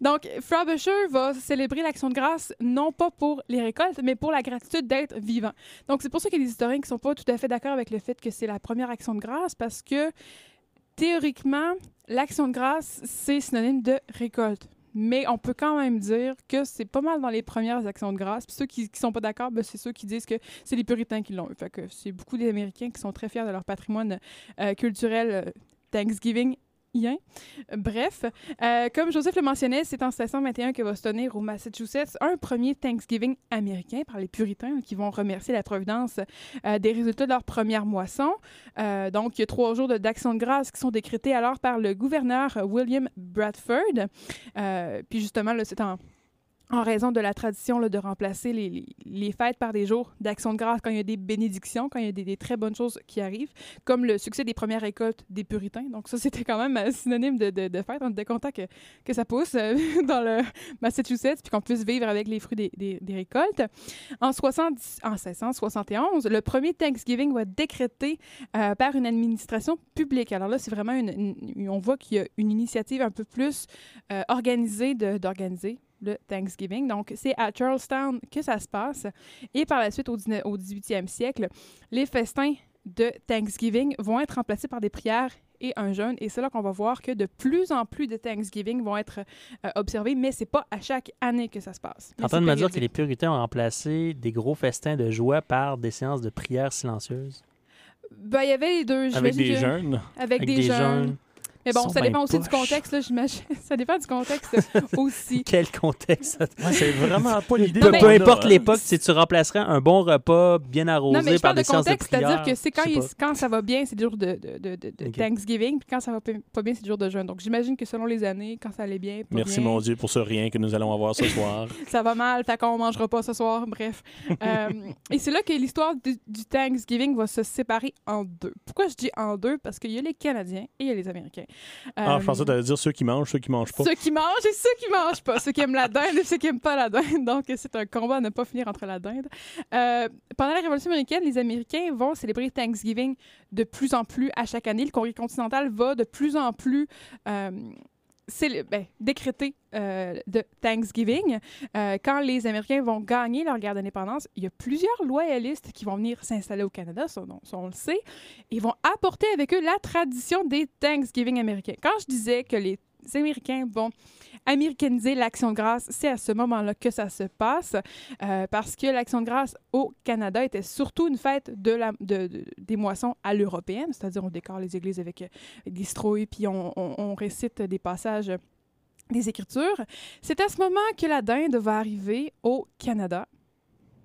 Donc, Frobisher va célébrer l'action de grâce, non pas pour les récoltes, mais pour la gratitude d'être vivant. Donc, c'est pour ça qu'il y a des historiens qui sont pas tout à fait d'accord avec le fait que c'est la première action de grâce, parce que théoriquement, l'action de grâce, c'est synonyme de récolte. Mais on peut quand même dire que c'est pas mal dans les premières actions de grâce. Puis ceux qui, qui sont pas d'accord, ben, c'est ceux qui disent que c'est les puritains qui l'ont eu. Fait que c'est beaucoup d'Américains qui sont très fiers de leur patrimoine euh, culturel euh, Thanksgiving. Bref, euh, comme Joseph le mentionnait, c'est en 1621 que va se tenir au Massachusetts un premier Thanksgiving américain par les puritains qui vont remercier la Providence euh, des résultats de leur première moisson. Euh, donc, il y a trois jours d'action de grâce qui sont décrétés alors par le gouverneur William Bradford. Puis justement, c'est en, en raison de la tradition là, de remplacer les, fêtes par des jours d'action de grâce quand il y a des bénédictions, quand il y a des, très bonnes choses qui arrivent, comme le succès des premières récoltes des puritains. Donc ça, c'était quand même euh, synonyme de, de, fête. On était content que, que ça pousse euh, dans le Massachusetts, puis qu'on puisse vivre avec les fruits des, récoltes. En, 70 en 1671, le premier Thanksgiving va être décrété euh, par une administration publique. Alors là, c'est vraiment une, on voit qu'il y a une initiative un peu plus organisée d'organiser le Thanksgiving. Donc, c'est à Charlestown que ça se passe. Et par la suite, au, 19 au 18e siècle, les festins de Thanksgiving vont être remplacés par des prières et un jeûne. Et c'est là qu'on va voir que de plus en plus de Thanksgiving vont être euh, observés, mais c'est pas à chaque année que ça se passe. En train de me dire que les puritains ont remplacé des gros festins de joie par des séances de prière silencieuses? Ben, il y avait les deux. Avec des que- jeûnes. Avec, Avec des, des jeûnes. jeûnes. Mais bon, ça dépend aussi du contexte, là, j'imagine. ça dépend du contexte aussi. Quel contexte? C'est vraiment pas l'idée Peu, peu importe hein. l'époque, si tu remplacerais un bon repas bien arrosé Non, mais je par parle de des séances de contexte, c'est-à-dire que c'est quand, il- quand ça va bien, c'est des jours de, de, de, de- de Ok. Thanksgiving, puis quand ça va pas bien, c'est des jours de jeûne. Donc j'imagine que selon les années, quand ça allait bien, pas Merci, bien, mon Dieu, pour ce rien que nous allons avoir ce soir. ça va mal, fait qu'on mangera pas ce soir, bref. Euh, et c'est là que l'histoire du, du Thanksgiving va se séparer en deux. Pourquoi je dis en deux? Parce qu'il y a les Canadiens et il y a les Américains. Ah, Euh, je pensais que tu allais dire ceux qui mangent, ceux qui mangent pas. ceux qui mangent et ceux qui mangent pas. Ceux qui aiment la dinde et ceux qui aiment pas la dinde. Donc, c'est un combat à ne pas finir entre la dinde. Euh, pendant la Révolution américaine, les Américains vont célébrer Thanksgiving de plus en plus à chaque année. Le Congrès continental va de plus en plus euh, ben, décréter euh, de Thanksgiving. Euh, quand les Américains vont gagner leur guerre d'indépendance, il y a plusieurs loyalistes qui vont venir s'installer au Canada, ça, on le sait, et vont apporter avec eux la tradition des Thanksgiving américains. Quand je disais que les Américains vont américaniser l'action de grâce, c'est à ce moment-là que ça se passe, euh, parce que l'action de grâce au Canada était surtout une fête de la, de- de- des moissons à l'européenne, c'est-à-dire on décore les églises avec, euh, des strouilles, puis on, on- on récite des passages des Écritures. C'est à ce moment que la dinde va arriver au Canada.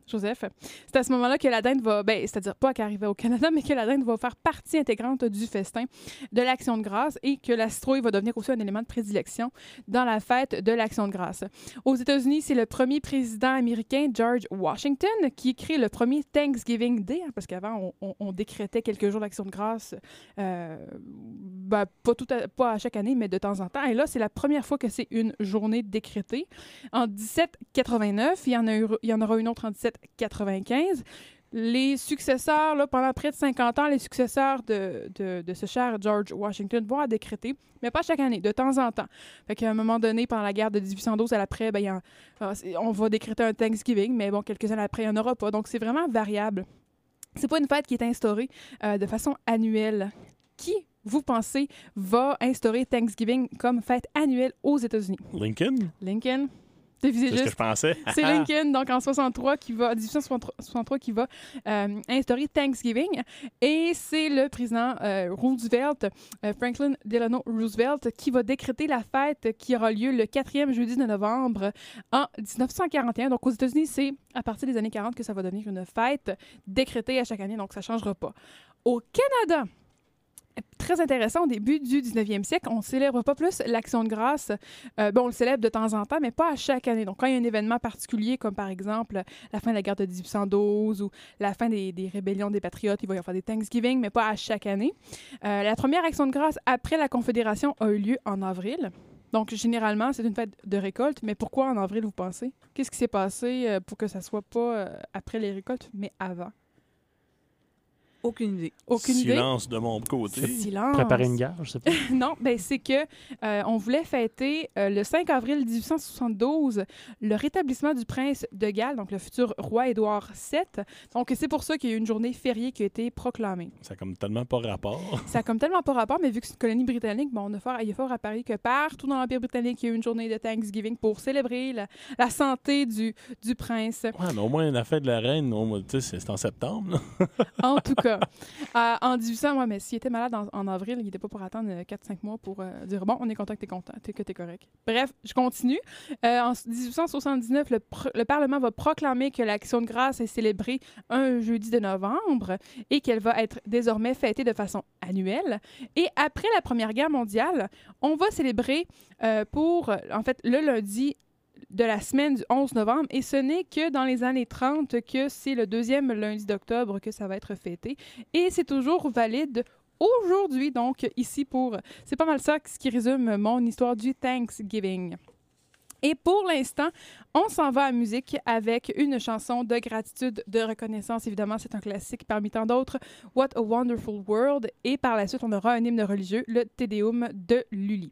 Joseph, c'est à ce moment-là que la dinde va, ben, c'est-à-dire pas qu'elle arrive au Canada, mais que la dinde va faire partie intégrante du festin de l'Action de grâce et que la citrouille va devenir aussi un élément de prédilection dans la fête de l'Action de grâce. Aux États-Unis, c'est le premier président américain, George Washington, qui crée le premier Thanksgiving Day, hein, parce qu'avant, on, on- décrétait quelques jours d'Action de grâce, euh, ben, pas, à, chaque année, mais de temps en temps. Et là, c'est la première fois que c'est une journée décrétée. En 1789, il y en, il y en aura une autre en 1795. Les successeurs, là, pendant près de 50 ans, les successeurs de, de, de ce cher George Washington vont la décréter, mais pas chaque année, de temps en temps. Fait qu'à un moment donné, pendant la guerre de 1812 à l'après, ben, ah, on va décréter un Thanksgiving, mais bon, quelques années après, il n'y en aura pas. Donc, c'est vraiment variable. C'est pas une fête qui est instaurée euh, de façon annuelle. Qui, vous pensez, va instaurer Thanksgiving comme fête annuelle aux États-Unis? Lincoln? Lincoln? C'est ce que je pensais. C'est Lincoln, donc en 63, qui va, 1863, qui va euh, instaurer Thanksgiving. Et c'est le président euh, Roosevelt, euh, Franklin Delano Roosevelt, qui va décréter la fête qui aura lieu le quatrième jeudi de novembre en 1941. Donc aux États-Unis, c'est à partir des années 40 que ça va devenir une fête décrétée à chaque année, donc ça ne changera pas. Au Canada, très intéressant, au début du 19e siècle, on ne célèbre pas plus l'Action de grâce. Euh, bon, on le célèbre de temps en temps, mais pas à chaque année. Donc, quand il y a un événement particulier, comme par exemple la fin de la guerre de 1812 ou la fin des, rébellions des patriotes, il va y avoir des Thanksgiving, mais pas à chaque année. Euh, la première Action de grâce après la Confédération a eu lieu en avril. Donc, généralement, c'est une fête de récolte, mais pourquoi en avril, vous pensez? Qu'est-ce qui s'est passé euh, pour que ça soit pas après les récoltes, mais avant? Aucune idée. Aucune idée? Silence de mon côté. Silence. Préparer une guerre, je sais pas. non, ben c'est que euh, on voulait fêter euh, le 5 avril 1872 le rétablissement du prince de Galles, donc le futur roi Édouard VII. Donc c'est pour ça qu'il y a eu une journée fériée qui a été proclamée. Ça a comme tellement pas rapport. Ça a comme tellement pas rapport, mais vu que c'est une colonie britannique, bon, on a fort, il est fort à Paris que partout dans l'Empire britannique, il y a eu une journée de Thanksgiving pour célébrer la, la santé du, du prince. Ouais, mais au moins, la fête de la reine, c'est en septembre. En tout cas, euh, en 1800, ouais, mais s'il était malade en, en avril, il n'était pas pour attendre 4-5 mois pour euh, dire bon, on est content que tu es content, t'es- que tu es correct. Bref, je continue. Euh, en 1879, le, le Parlement va proclamer que l'Action de grâce est célébrée un jeudi de novembre et qu'elle va être désormais fêtée de façon annuelle. Et après la Première Guerre mondiale, on va célébrer euh, pour, euh, en fait, le lundi de la semaine du 11 novembre et ce n'est que dans les années 30 que c'est le deuxième lundi d'octobre que ça va être fêté et c'est toujours valide aujourd'hui donc ici pour c'est pas mal ça ce qui résume mon histoire du Thanksgiving. Et pour l'instant, on s'en va à musique avec une chanson de gratitude, de reconnaissance. Évidemment, c'est un classique parmi tant d'autres, What a Wonderful World. Et par la suite, on aura un hymne religieux, le Te Deum de Lully.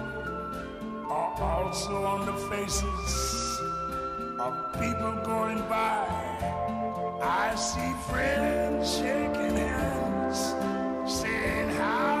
are also on the faces of people going by. I see friends shaking hands, saying, How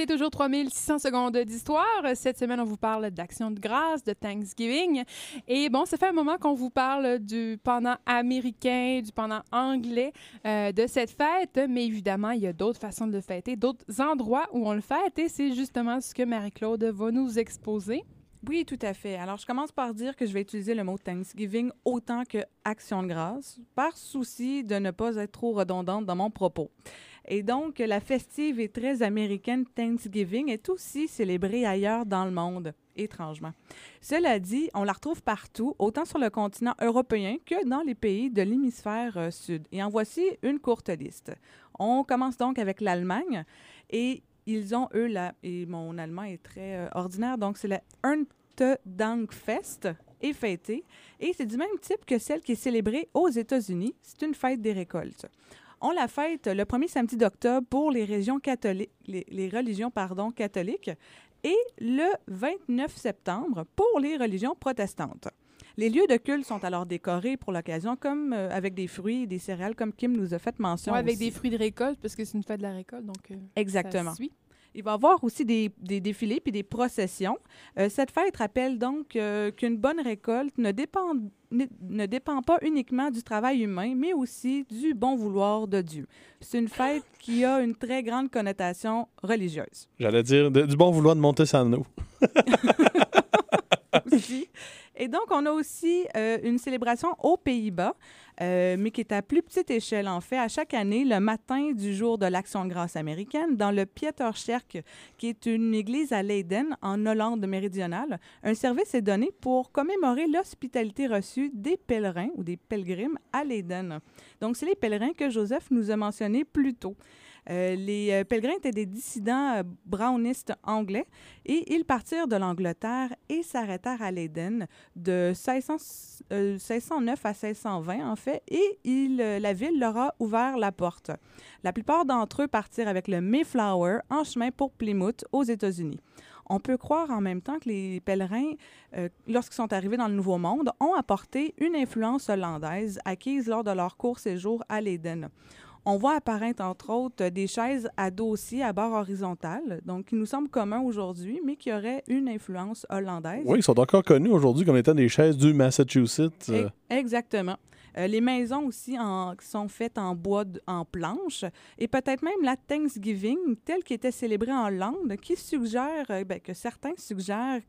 écoutez toujours 3600 secondes d'histoire. Cette semaine, on vous parle d'action de grâce, de Thanksgiving. Et bon, ça fait un moment qu'on vous parle du pendant américain, du pendant anglais euh, de cette fête. Mais évidemment, il y a d'autres façons de le fêter, d'autres endroits où on le fête. Et c'est justement ce que Marie-Claude va nous exposer. Oui, tout à fait. Alors, je commence par dire que je vais utiliser le mot Thanksgiving autant que Action de grâce, par souci de ne pas être trop redondante dans mon propos. Et donc, la festive et très américaine Thanksgiving est aussi célébrée ailleurs dans le monde, étrangement. Cela dit, on la retrouve partout, autant sur le continent européen que dans les pays de l'hémisphère euh, sud. Et en voici une courte liste. On commence donc avec l'Allemagne et ils ont, eux, la, et mon allemand est très euh, ordinaire, donc c'est la Erntedankfest est fêtée et c'est du même type que celle qui est célébrée aux États-Unis. C'est une fête des récoltes. On la fête le premier samedi d'octobre pour les régions catholiques, les, les religions pardon, catholiques et le 29 septembre pour les religions protestantes. Les lieux de culte sont alors décorés pour l'occasion, comme euh, avec des fruits et des céréales, comme Kim nous a fait mention. Ouais, avec aussi. des fruits de récolte, parce que c'est une fête de la récolte. Donc, euh, Exactement. ça suit. Il va y avoir aussi des, des défilés puis des processions. Euh, cette fête rappelle donc euh, qu'une bonne récolte ne dépend, ne, ne dépend pas uniquement du travail humain, mais aussi du bon vouloir de Dieu. C'est une fête qui a une très grande connotation religieuse. J'allais dire de- du bon vouloir de Montesano. aussi. Et donc, on a aussi euh, une célébration aux Pays-Bas, euh, mais qui est à plus petite échelle, en fait, à chaque année, le matin du jour de l'Action de grâce américaine, dans le Pieterskerk, qui est une église à Leiden, en Hollande méridionale. Un service est donné pour commémorer l'hospitalité reçue des pèlerins ou des pèlerins à Leiden. Donc, c'est les pèlerins que Joseph nous a mentionnés plus tôt. Euh, les euh, pèlerins étaient des dissidents euh, brownistes anglais et ils partirent de l'Angleterre et s'arrêtèrent à Leiden de 1600 euh, 1609 à 1620 en fait et la ville leur a ouvert la porte. La plupart d'entre eux partirent avec le Mayflower en chemin pour Plymouth aux États-Unis. On peut croire en même temps que les pèlerins, lorsqu'ils sont arrivés dans le Nouveau Monde, ont apporté une influence hollandaise acquise lors de leur court séjour à Leiden. On voit apparaître, entre autres, des chaises à dossier à barre horizontale, donc qui nous semblent communs aujourd'hui, mais qui auraient une influence hollandaise. Oui, ils sont encore connus aujourd'hui comme étant des chaises du Massachusetts. euh. Exactement. Euh, les maisons aussi en- sont faites en bois en planche et peut-être même la Thanksgiving telle qui était célébrée en Hollande qui suggère euh, ben, que certains suggèrent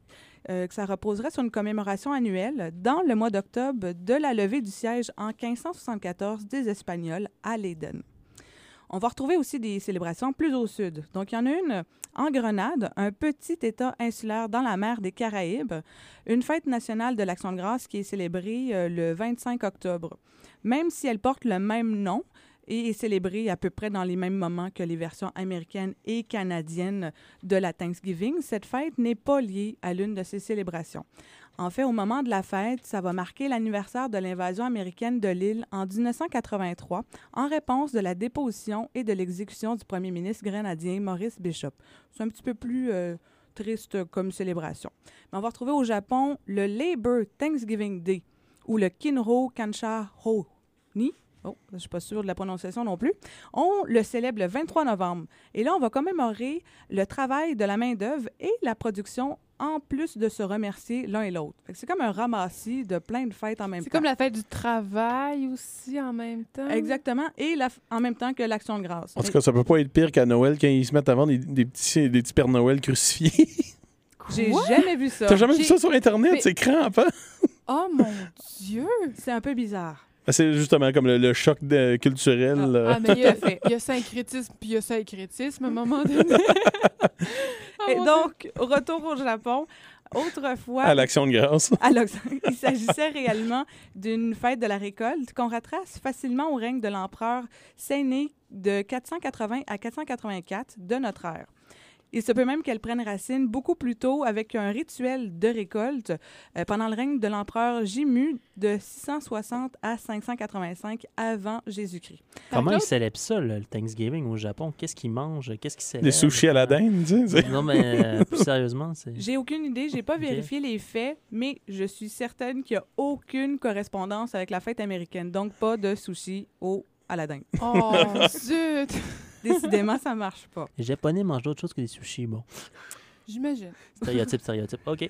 euh, que ça reposerait sur une commémoration annuelle dans le mois d'octobre de la levée du siège en 1574 des Espagnols à Leiden. On va retrouver aussi des célébrations plus au sud. Donc, il y en a une en Grenade, un petit État insulaire dans la mer des Caraïbes, une fête nationale de l'Action de grâce qui est célébrée euh, le 25 octobre. Même si elle porte le même nom et est célébrée à peu près dans les mêmes moments que les versions américaines et canadiennes de la Thanksgiving, cette fête n'est pas liée à l'une de ces célébrations. En fait, au moment de la fête, ça va marquer l'anniversaire de l'invasion américaine de l'île en 1983 en réponse de la déposition et de l'exécution du premier ministre grenadien Maurice Bishop. C'est un petit peu plus euh, triste comme célébration. Mais on va retrouver au Japon le Labor Thanksgiving Day ou le Kinro Kansha Ho Ni. Oh, je ne suis pas sûre de la prononciation non plus. On le célèbre le 23 novembre. Et là, on va commémorer le travail de la main-d'œuvre et la production en plus de se remercier l'un et l'autre. C'est comme un ramassis de plein de fêtes en même temps. C'est comme la fête du travail aussi en même temps. Exactement. Et la f- en même temps que l'Action de grâce. En tout cas, ça peut pas être pire qu'à Noël quand ils se mettent à vendre des, des petits, des petits Pères Noël crucifiés. J'ai jamais vu ça. T'as jamais vu ça sur Internet? Mais- C'est crampant. Oh mon Dieu! C'est un peu bizarre. Ben, C'est justement comme le, le choc de- culturel. euh. Ah, mais il y a, il y a syncrétisme puis il y a syncrétisme à un moment donné. Et mon donc, retour au Japon. Autrefois, À l'Action de grâce. à l'Ox- il s'agissait réellement d'une fête de la récolte qu'on retrace facilement au règne de l'empereur Séné de 480 à 484 de notre ère. Il se peut même qu'elle prenne racine beaucoup plus tôt avec un rituel de récolte euh, pendant le règne de l'empereur Jimu de 660 à 585 avant Jésus-Christ. Comment ils célèbrent ça, le Thanksgiving au Japon? Qu'est-ce qu'ils mangent? Qu'est-ce qu'ils célèbrent? Des sushis à la dinde, tu sais. Non, mais euh, plus sérieusement, c'est... J'ai aucune idée, j'ai pas vérifié les faits, mais je suis certaine qu'il n'y a aucune correspondance avec la fête américaine. Donc, pas de sushi au à la dinde. Oh, zut! Décidément, ça marche pas. Les Japonais mangent d'autres choses que des sushis, bon. J'imagine. Stéréotype, stéréotype. OK.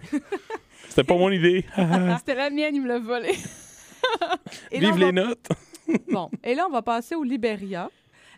C'était pas mon idée. C'était la mienne, il me l'a volé. Et Vive les va- notes. Bon, et là, on va passer au Libéria,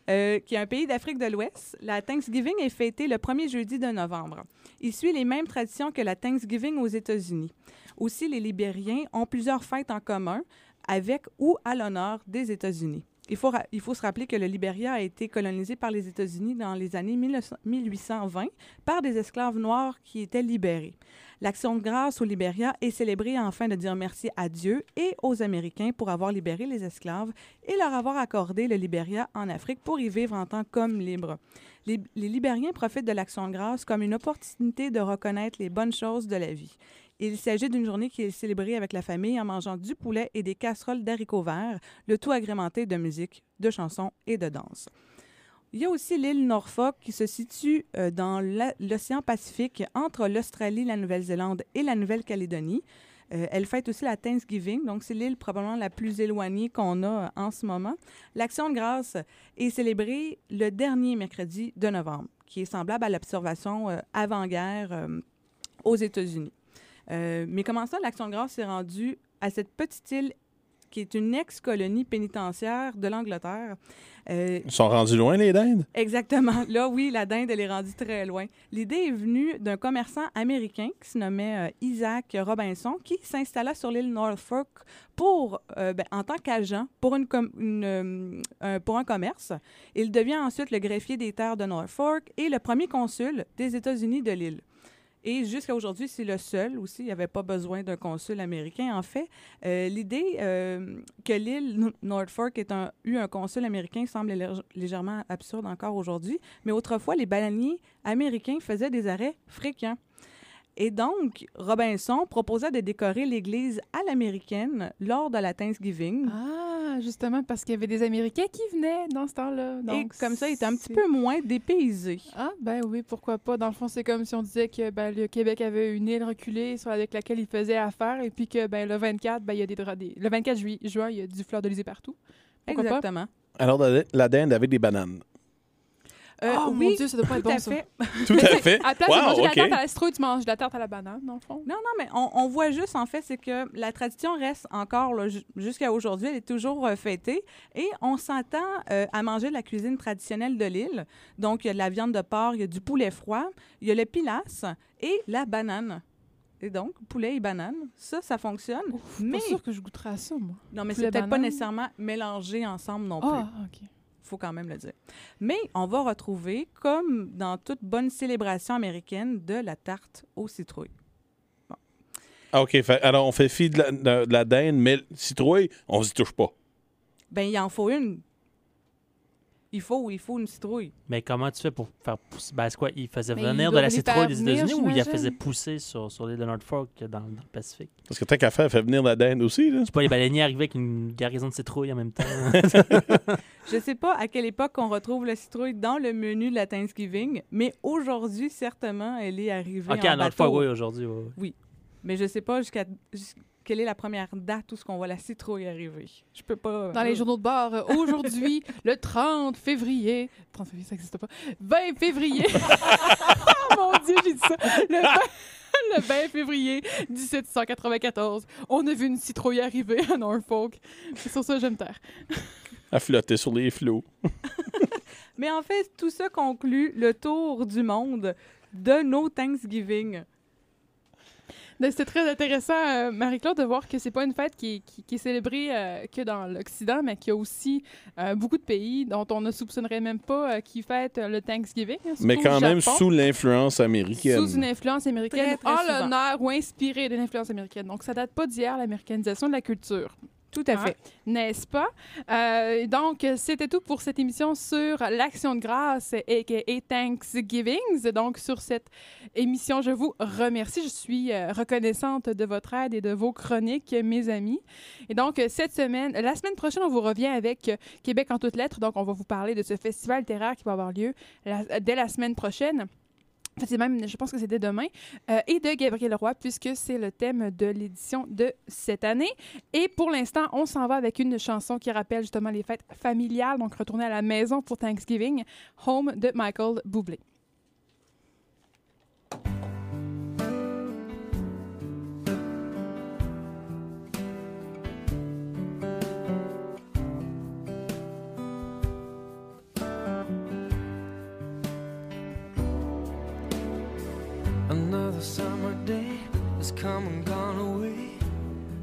euh, qui est un pays d'Afrique de l'Ouest. La Thanksgiving est fêtée le premier jeudi de novembre. Il suit les mêmes traditions que la Thanksgiving aux États-Unis. Aussi, les Libériens ont plusieurs fêtes en commun avec ou à l'honneur des États-Unis. Il faut, se rappeler que le Libéria a été colonisé par les États-Unis dans les années 1900 1820 par des esclaves noirs qui étaient libérés. L'action de grâce au Libéria est célébrée afin de dire merci à Dieu et aux Américains pour avoir libéré les esclaves et leur avoir accordé le Libéria en Afrique pour y vivre en tant qu'hommes libres. Les Libériens profitent de l'action de grâce comme une opportunité de reconnaître les bonnes choses de la vie. Il s'agit d'une journée qui est célébrée avec la famille en mangeant du poulet et des casseroles d'haricots verts, le tout agrémenté de musique, de chansons et de danse. Il y a aussi l'île Norfolk qui se situe euh, dans l'océan Pacifique entre l'Australie, la Nouvelle-Zélande et la Nouvelle-Calédonie. Euh, elle fête aussi la Thanksgiving, donc c'est l'île probablement la plus éloignée qu'on a euh, en ce moment. L'action de grâce est célébrée le dernier mercredi de novembre, qui est semblable à l'observation avant-guerre aux États-Unis. Euh, mais comment ça, l'action de grâce s'est rendue à cette petite île qui est une ex-colonie pénitentiaire de l'Angleterre? Euh, Ils sont rendus loin, les dindes? Exactement. Là, oui, la dinde, elle est rendue très loin. L'idée est venue d'un commerçant américain qui se nommait euh, Isaac Robinson, qui s'installa sur l'île Norfolk pour, euh, ben, en tant qu'agent pour, une com- une, un- pour un commerce. Il devient ensuite le greffier des terres de Norfolk et le premier consul des États-Unis de l'île. Et jusqu'à aujourd'hui, c'est le seul aussi. Il n'y avait pas besoin d'un consul américain. En fait, euh, l'idée euh, que l'île No- Norfolk ait eu un consul américain semble lég- légèrement absurde encore aujourd'hui. Mais autrefois, les baleiniers américains faisaient des arrêts fréquents. Et donc, Robinson proposa de décorer l'église à l'américaine lors de la Thanksgiving. Ah, justement, parce qu'il y avait des Américains qui venaient dans ce temps-là. Et Donc, comme ça, il était un petit peu moins dépaysé. Ah, ben oui, pourquoi pas. Dans le fond, c'est comme si on disait que ben, le Québec avait une île reculée sur, avec laquelle il faisait affaire, et puis que ben, le 24, ben, il y a des, des- le 24 jui- juin, il y a du fleur d'Elysée partout. Pourquoi pas? Exactement. Alors, la, la dinde avec des bananes. Euh, oh mon oui, Dieu, ça doit pas être tout bon, à ça. fait. Tout à fait. À la place de Wow, manger OK. la tarte à la citrouille, tu manges de la tarte à la banane, dans le fond. Non, non, mais on, on voit juste, en fait, c'est que la tradition reste encore, jusqu'à aujourd'hui, elle est toujours euh, fêtée. Et on s'attend euh, à manger de la cuisine traditionnelle de l'île. Donc, il y a de la viande de porc, il y a du poulet froid, il y a le pilasse et la banane. Et donc, poulet et banane, ça, ça fonctionne. mais Pas sûr que je goûterais à ça, moi. non, mais c'est peut-être pas nécessairement mélangé ensemble non plus. Ah, OK. Faut quand même le dire. Mais on va retrouver, comme dans toute bonne célébration américaine, de la tarte aux citrouilles. Ah, OK. fait- alors, on fait fi de la, de- de la dinde, mais le citrouille, on s'y touche pas. Ben, il en faut une. Il faut, il faut une citrouille. Mais comment tu fais pour faire pousser? Ben, c'est quoi? Il faisait Mais venir de la citrouille des États-Unis ou il la faisait pousser sur, sur l'île de Norfolk dans, dans le Pacifique? Parce que tant qu'à faire, fait venir la dinde aussi. Là. C'est pas les baleiniers arrivaient avec une garnison de citrouilles en même temps. Je sais pas à quelle époque on retrouve la citrouille dans le menu de la Thanksgiving, mais aujourd'hui, certainement, elle est arrivée OK, en à Norfolk, bateau. oui, aujourd'hui. oui, oui. Mais je sais pas jusqu'à jus- quelle est la première date où ce qu'on voit la citrouille arriver? Je peux pas... Dans les journaux de bord, euh, aujourd'hui, le 30 février. 30 février, ça n'existe pas. 20 février. oh mon Dieu, j'ai dit ça. Le 20, le 20 février 1794, on a vu une citrouille arriver à Norfolk. C'est sur ça que je me taire. À flotter sur les flots. Mais en fait, tout ça conclut le tour du monde de nos Thanksgiving. C'est très intéressant, euh, Marie-Claude, de voir que c'est pas une fête qui, est- qui- qui est célébrée euh, que dans l'Occident, mais qu'il y a aussi euh, beaucoup de pays dont on ne soupçonnerait même pas euh, qui fêtent euh, le Thanksgiving. hein, Mais quand même Japon. sous l'influence américaine. Sous une influence américaine, Très, très en l'honneur ou inspiré de l'influence américaine. Donc, ça date pas d'hier, l'américanisation de la culture. Tout à fait. N'est-ce pas? Euh, donc, c'était tout pour cette émission sur l'Action de grâce et, et Thanksgivings. Donc, sur cette émission, je vous remercie. Je suis euh, reconnaissante de votre aide et de vos chroniques, mes amis. Et donc, cette semaine, la semaine prochaine, on vous revient avec Québec en toutes lettres. Donc, on va vous parler de ce festival littéraire qui va avoir lieu la- dès la semaine prochaine. Je pense que c'est dès demain, euh, et de Gabriel Roy, puisque c'est le thème de l'édition de cette année. Et pour l'instant, on s'en va avec une chanson qui rappelle justement les fêtes familiales, donc retourner à la maison pour Thanksgiving, Home de Michael Bublé. Come and gone away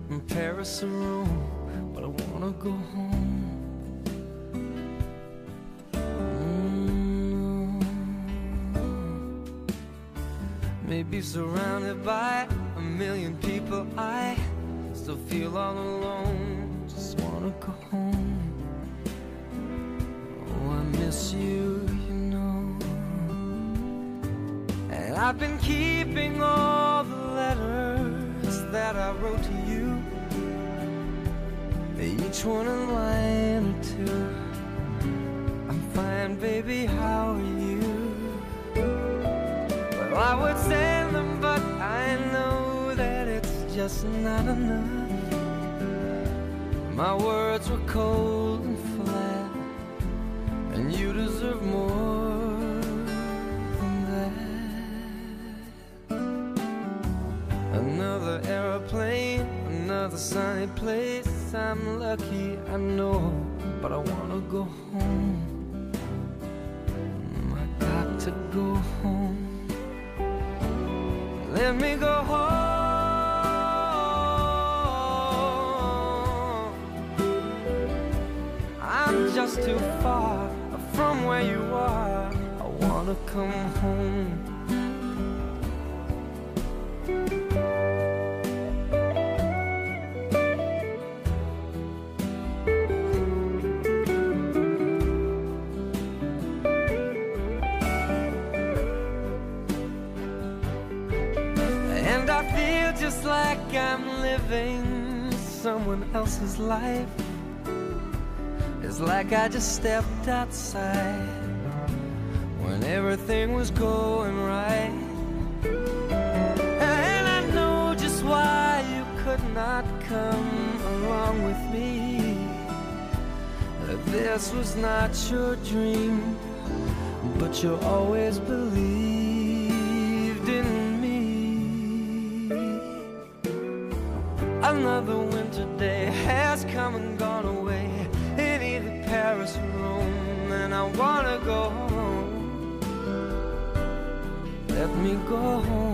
from Paris or Rome, but I wanna go home. Mm. Maybe surrounded by a million people, I still feel all alone. Just wanna go home. Oh, I miss you, you know. And I've been keeping letters that I wrote to you. Each one a line or two. I'm fine, baby, how are you? Well, I would send them, but I know that it's just not enough. My words were cold place. I'm lucky, I know, but I wanna go home. Living someone else's life. It's like I just stepped outside when everything was going right. And I know just why you could not come along with me. This was not your dream, but you always believed go home.